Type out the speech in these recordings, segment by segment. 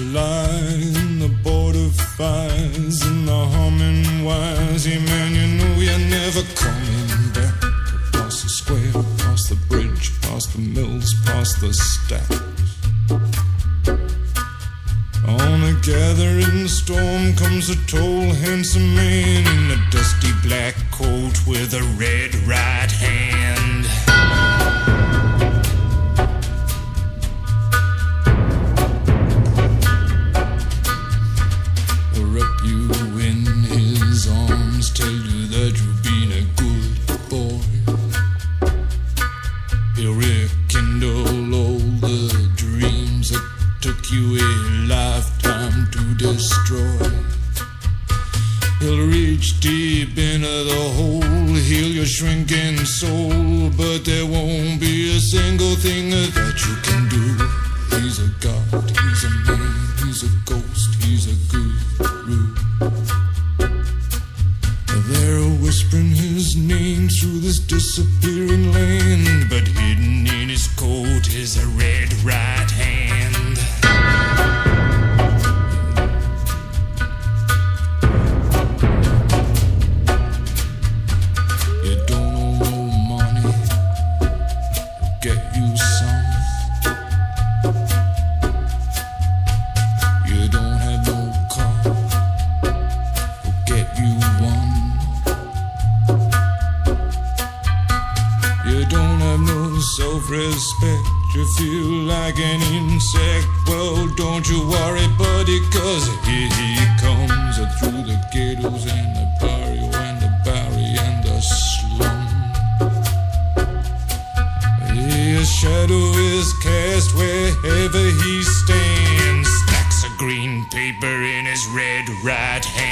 Lies, line, the border fires and the humming wires. He right hand.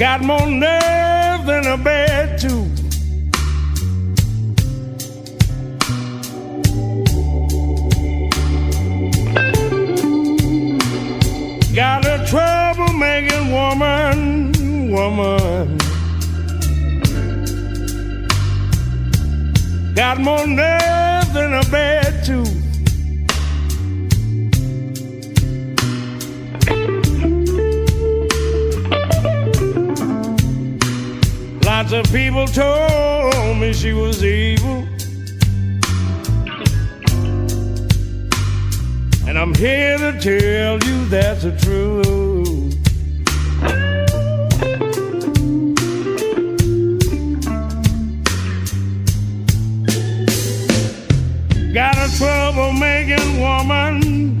Got more nerve than a bed too. Got a troublemaking woman, woman. Got more nerve than a bed too. Lots of people told me she was evil. And I'm here to tell you that's the truth. Got a troublemaking woman.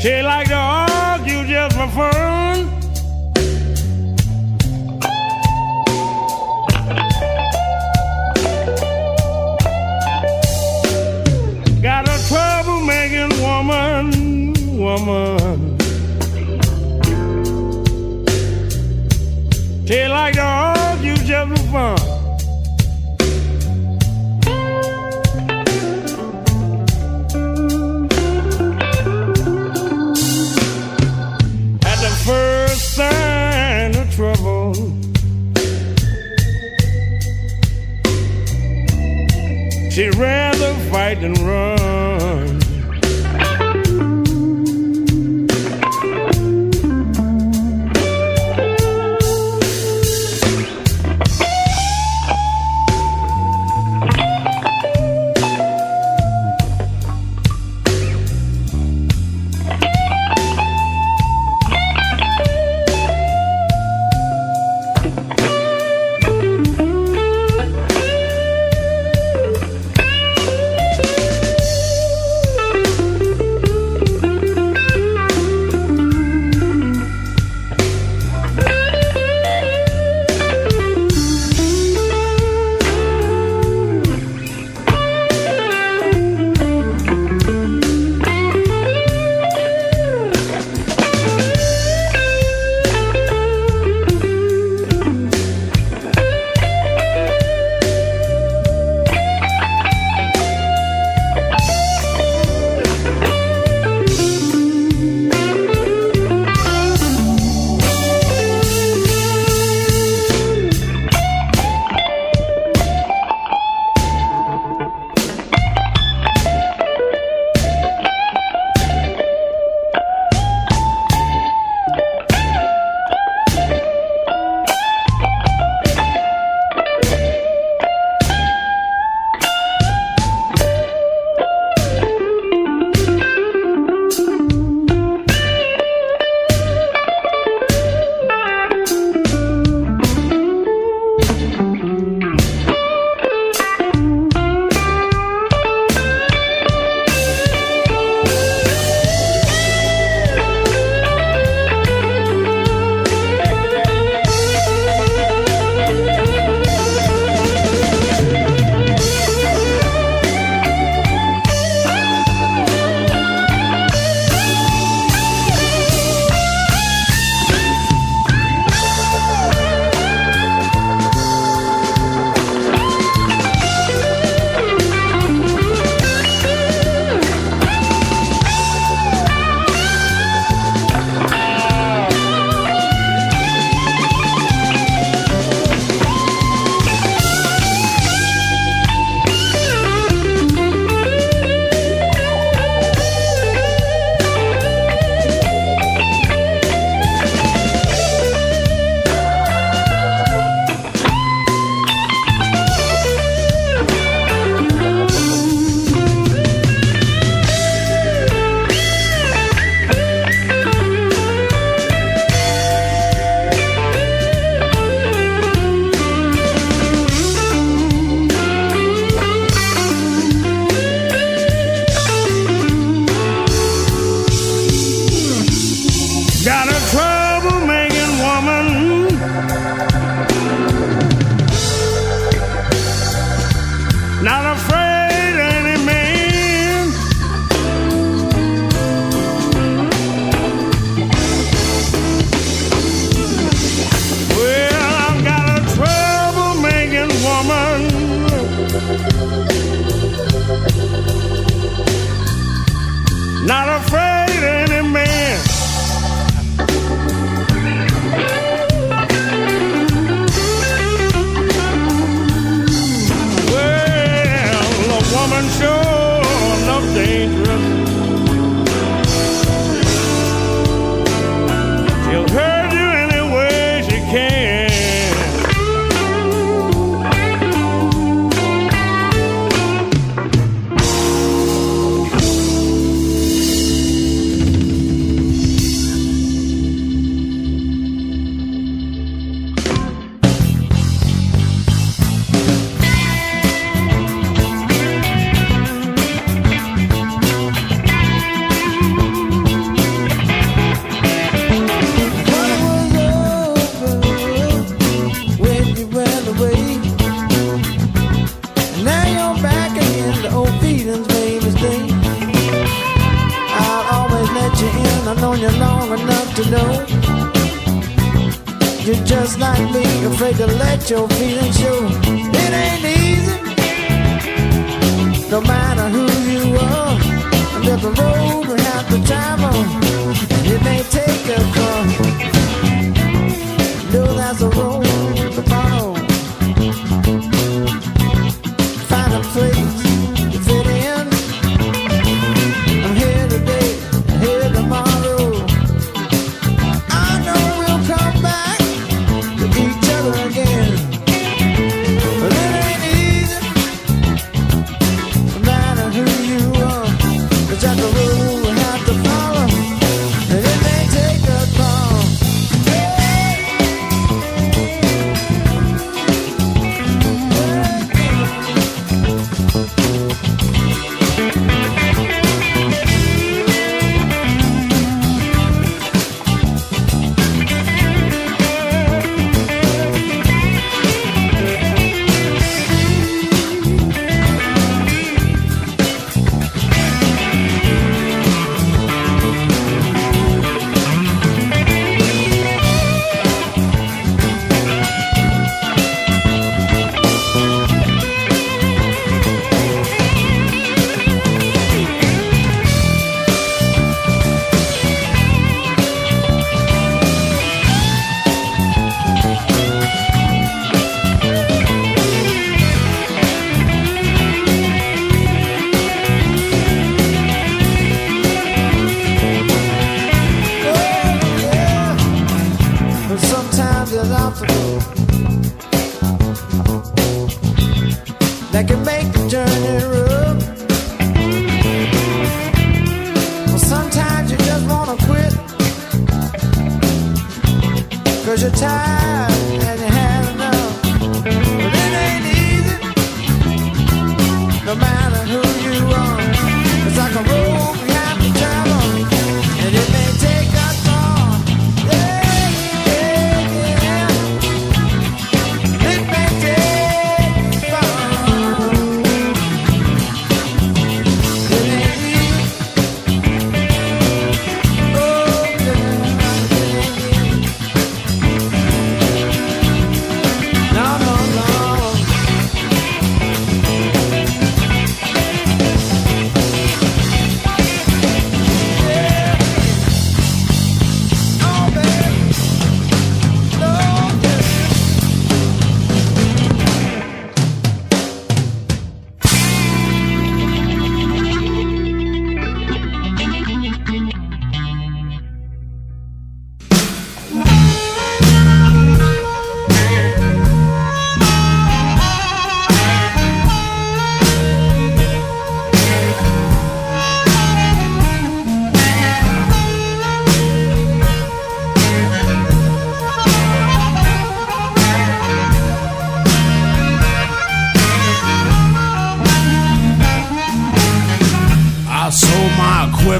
She like to just for fun. Got a troublemaking woman, woman. She like to argue just for fun. Than run. Joe.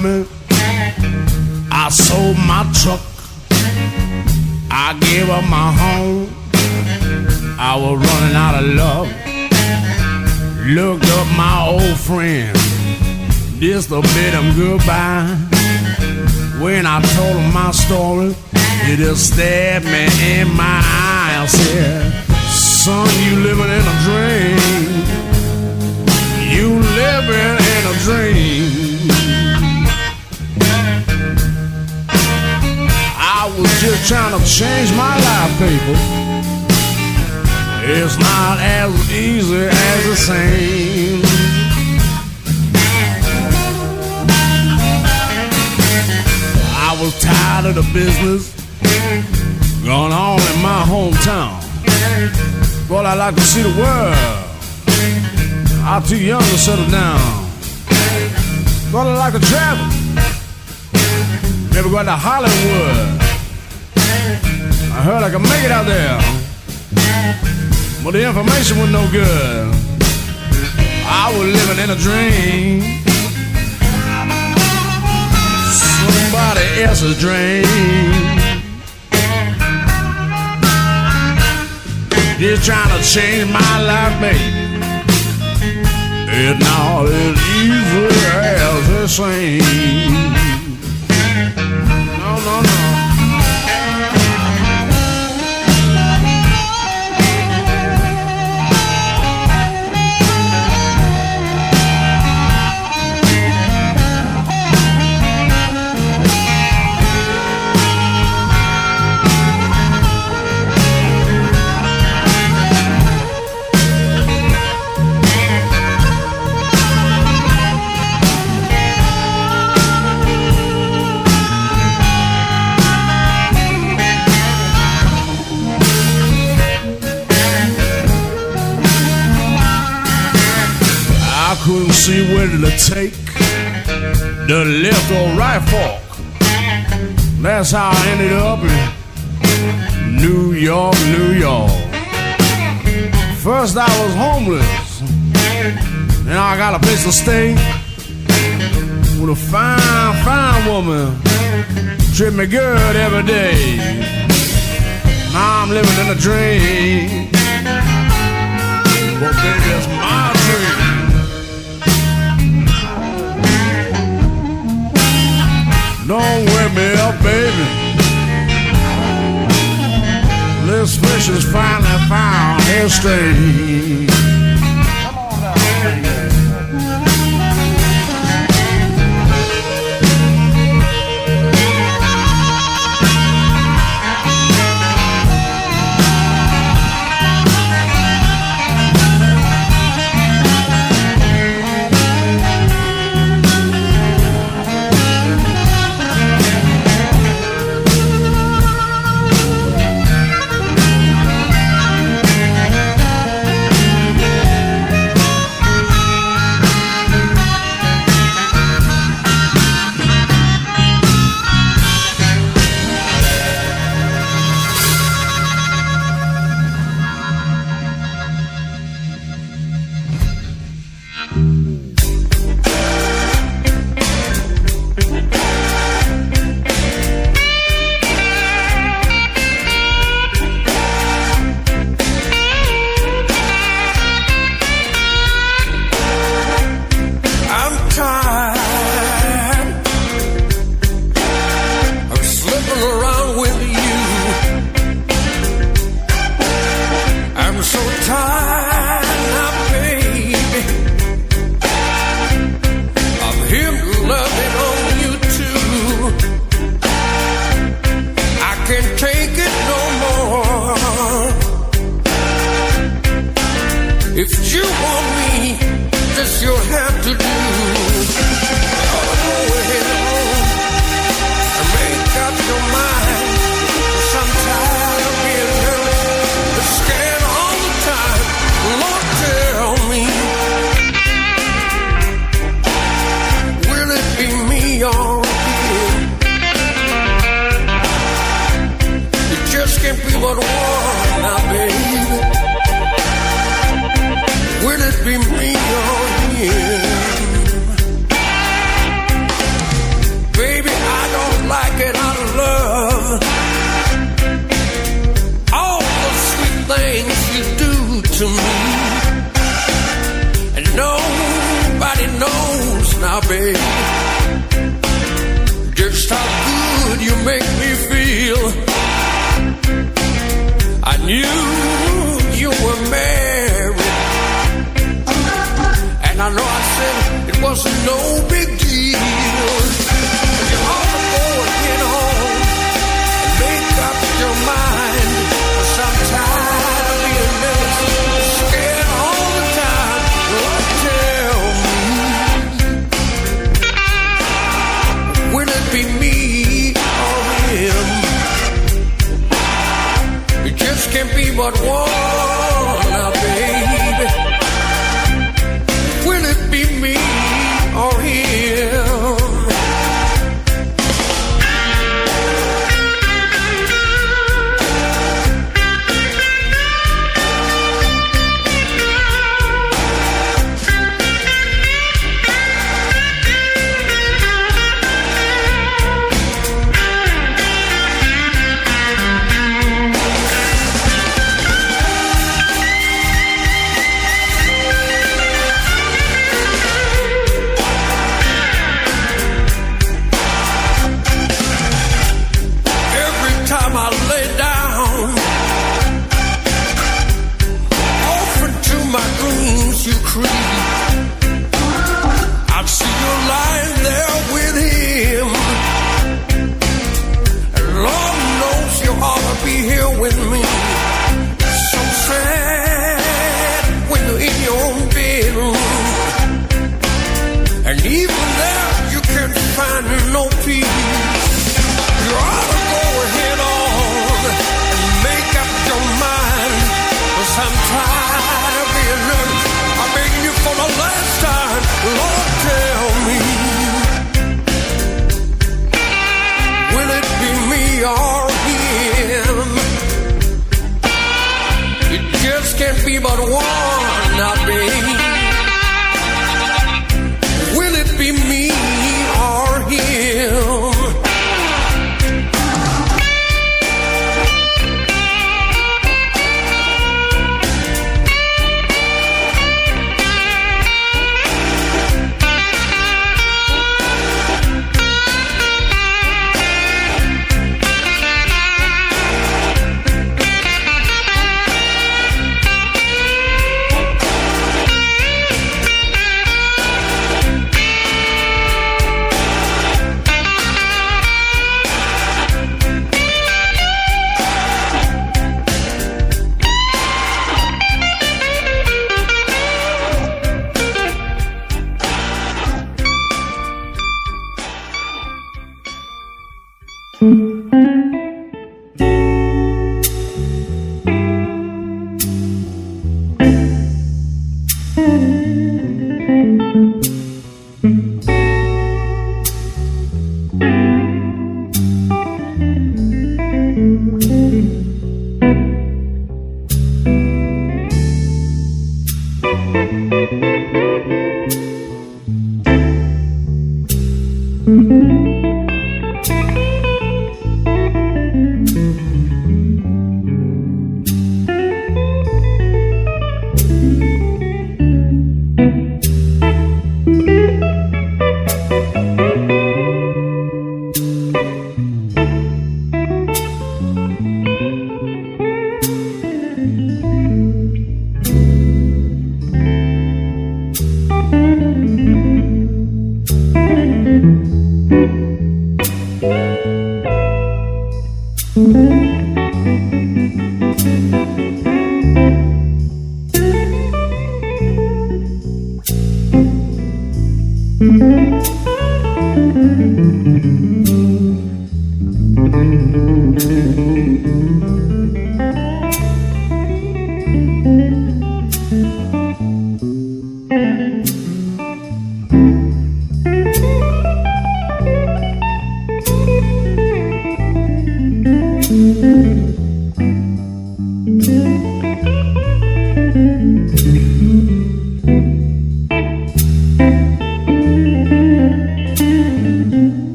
I sold my truck. I gave up my home. I was running out of love. Looked up my old friend. Just to bid him goodbye. When I told him my story, he just stared me in my eye and said, Son, you living in a dream. You living in a dream. Just trying to change my life, people, it's not as easy as it seems. I was tired of the business going on in my hometown. But I'd like to see the world. I'm too young to settle down. But I like to travel. Never go to Hollywood. I heard I could make it out there. But the information was no good. I was living in a dream. Somebody else's dream. Just trying to change my life, baby. It's not as easy as it seems. No, no, no. Whether to take the left or right fork. That's how I ended up in New York, New York. First I was homeless, and I got a place to stay with a fine, fine woman. Treat me good every day. Now I'm living in a dream. But baby, it's my Don't wake me up, baby. This fish is finally found his stream.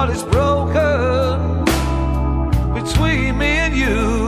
What is broken between me and you?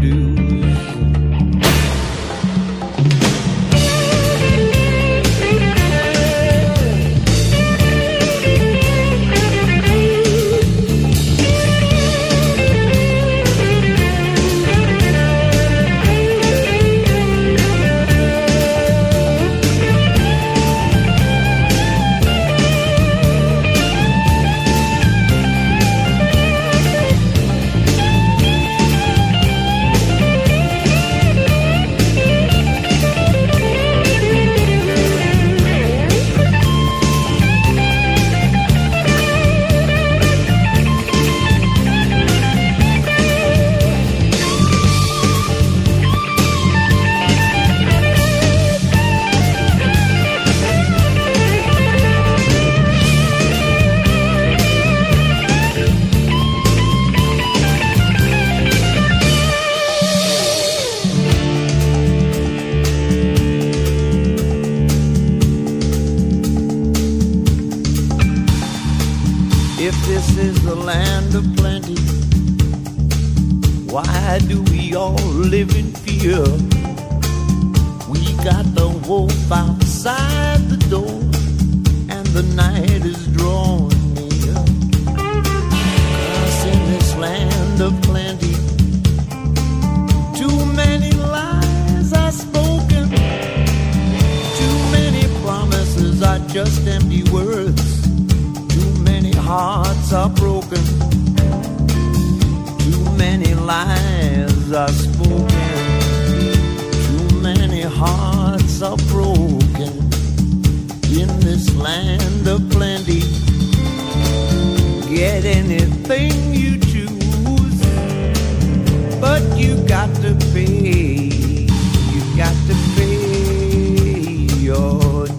Your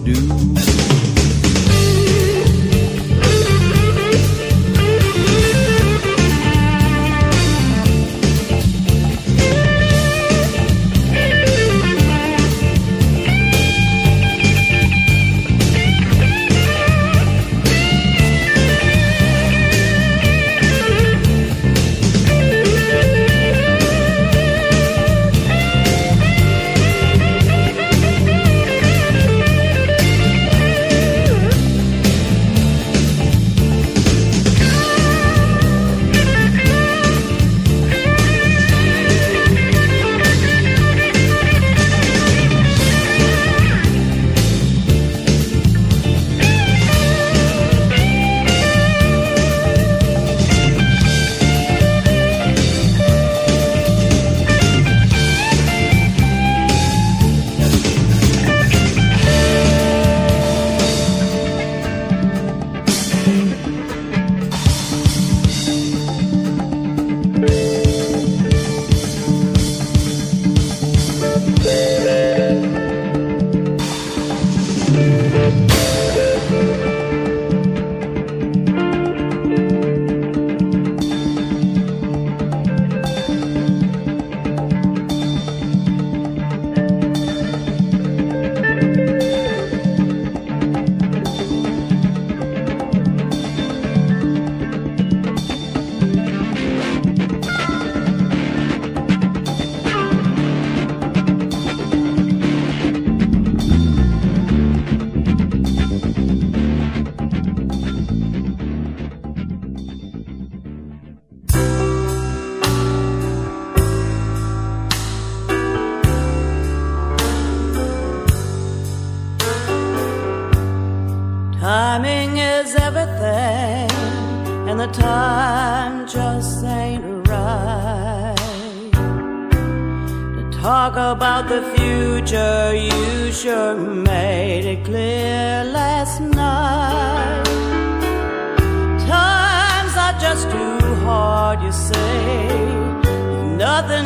your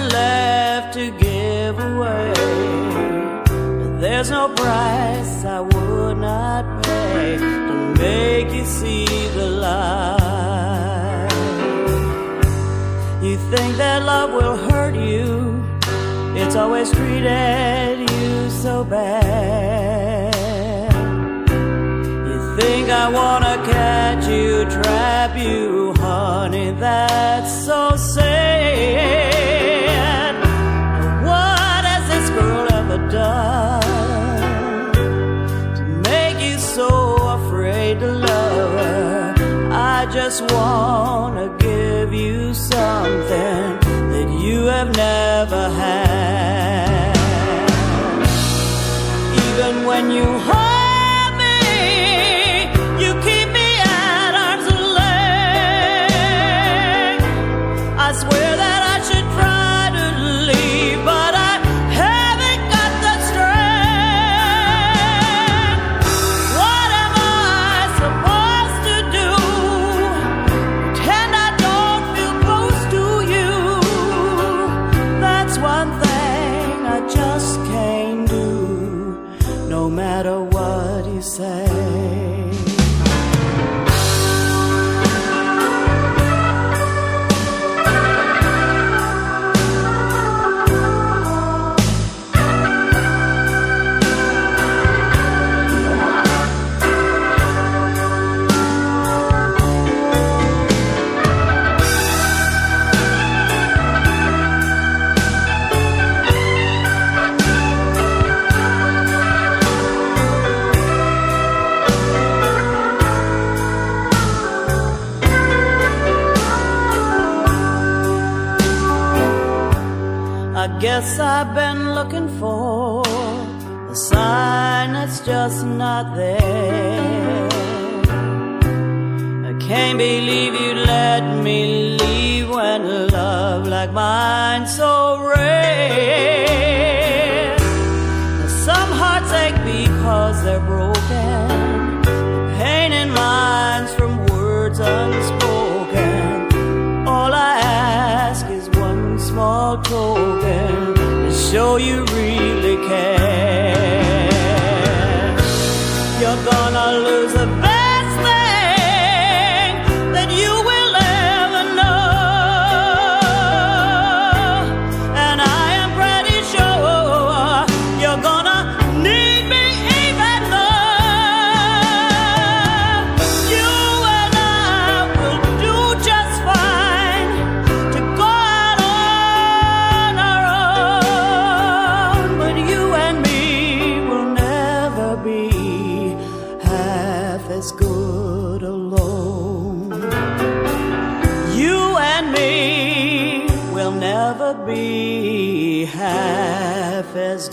left to give away. There's no price I would not pay to make you see the light. You think that love will hurt you, it's always treated you so bad. You think I wanna catch you, trap you, honey, that's so sad. done to make you so afraid to love her? I just wanna give you something that you have never had. Just not there. I can't believe you let me leave when love like mine so rare. Some hearts ache because they're broken. Pain in minds from words unspoken. All I ask is one small token to show you.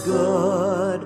good.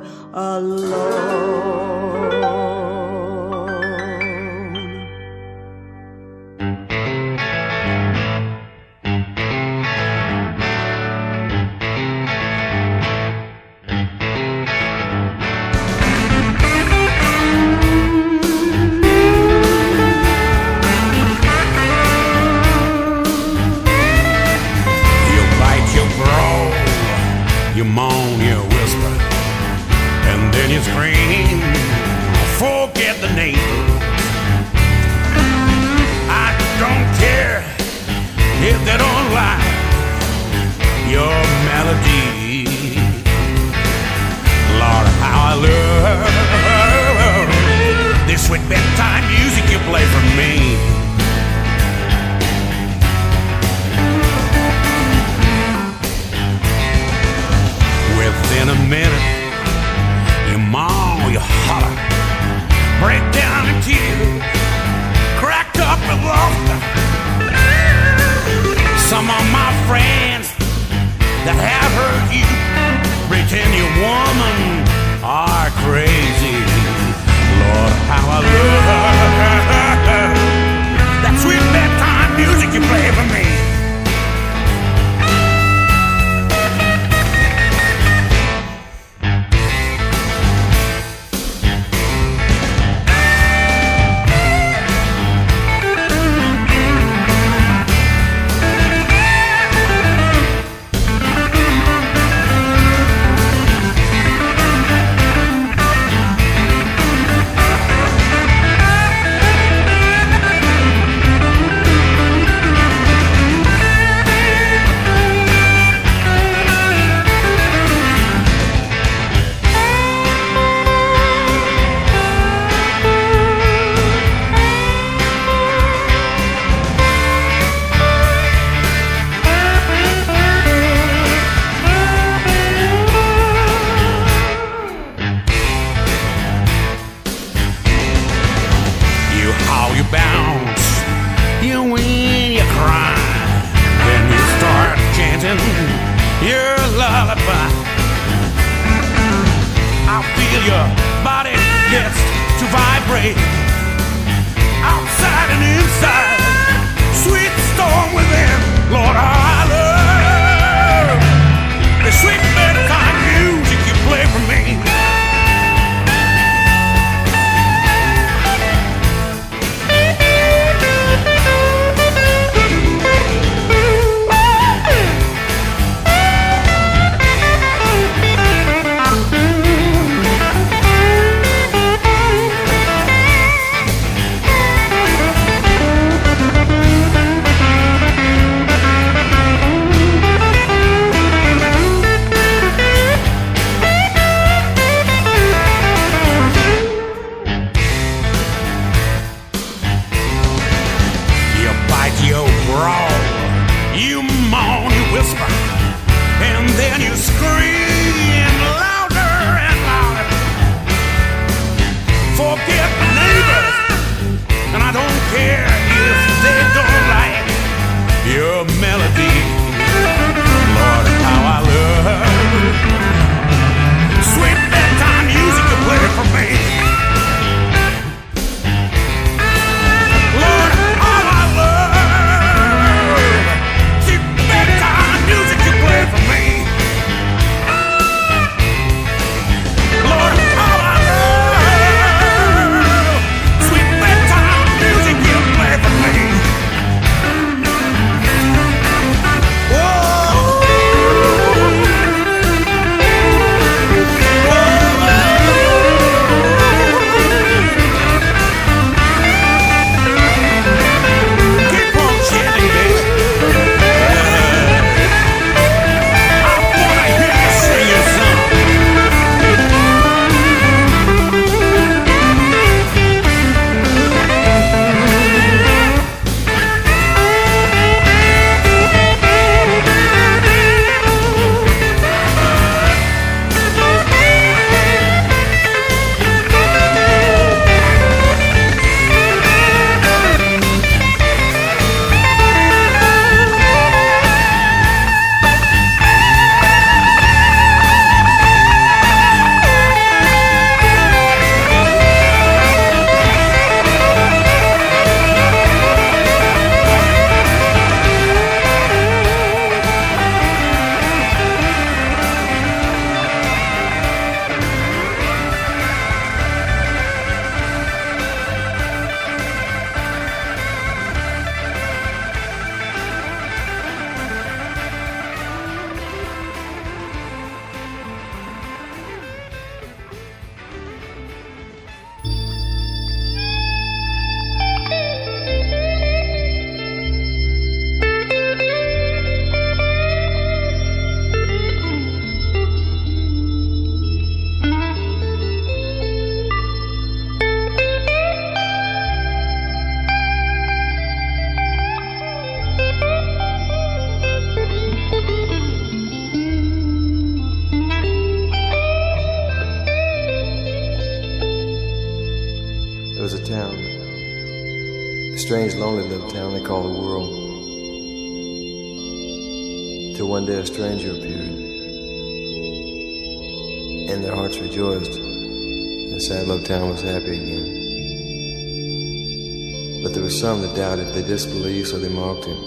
But there were some that doubted, they disbelieved, so they mocked him.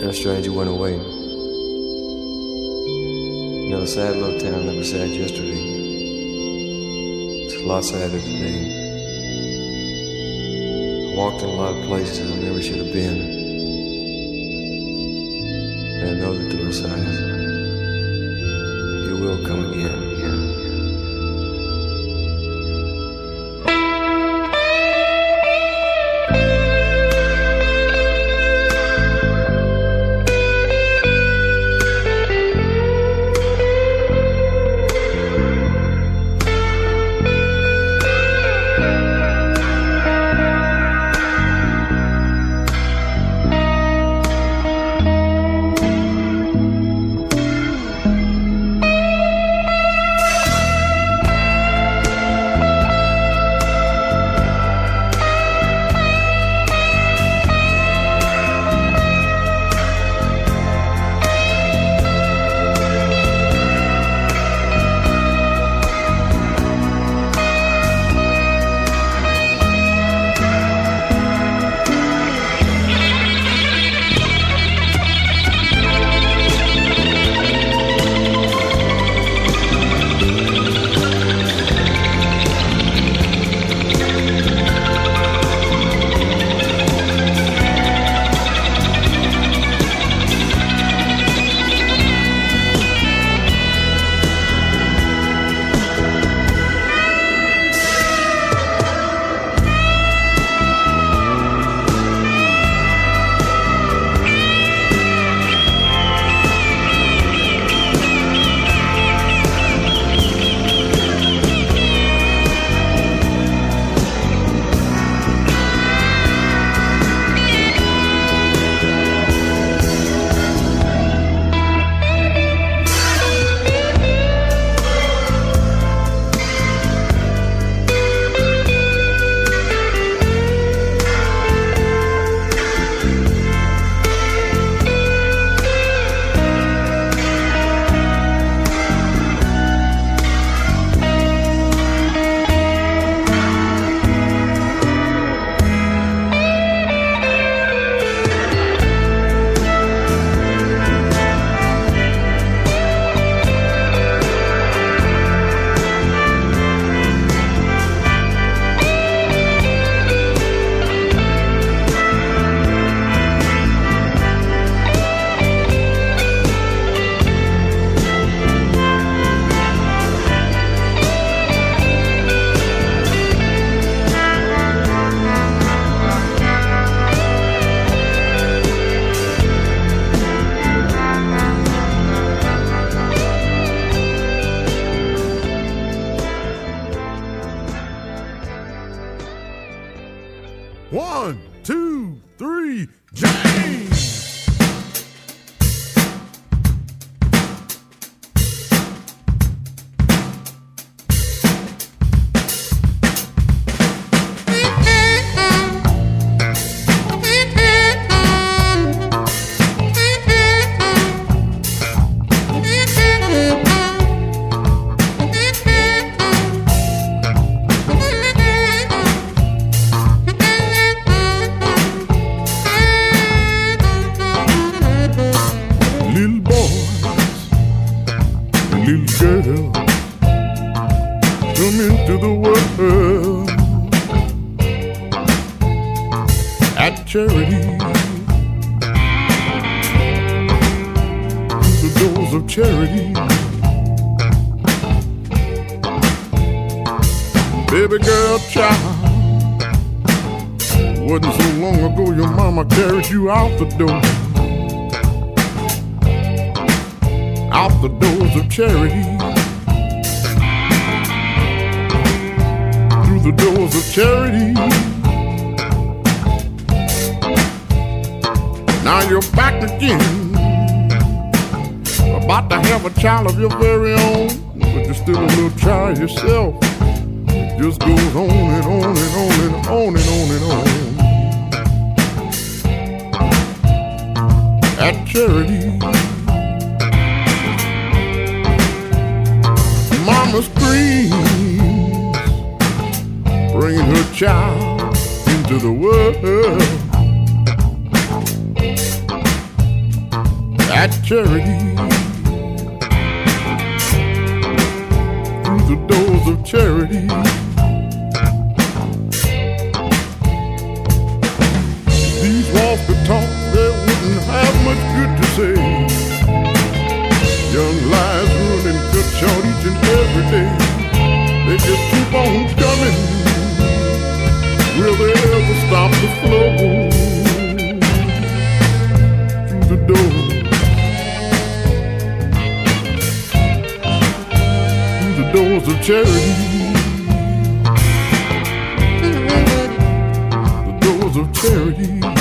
And a stranger went away. Now the sad little town that was sad yesterday, it's a lot sadder today. I walked in a lot of places I never should have been. And I know that the Messiah, He will come again. You out At charity. mama screams, bringing her child into the world. At charity, through the doors of charity. Say. Young lives running cut short each and every day. They just keep on coming. Will they ever stop the flow? Through the door. Through the doors of charity. The doors of charity.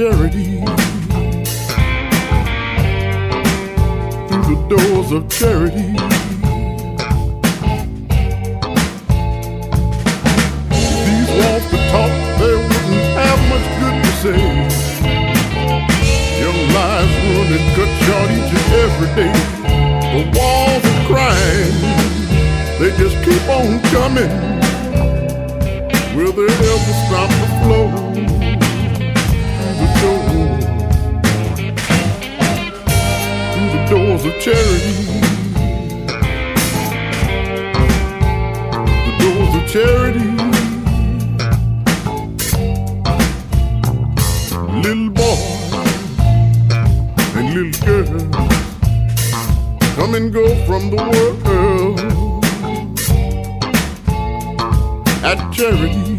Charity. Through the doors of charity. These walls could talk, they wouldn't have much good to say. Young lives running cut short each and every day. The walls are crying, they just keep on coming. Will they ever stop the flow? Doors of charity. The doors of charity. little boy and little girl come and go from the world at charity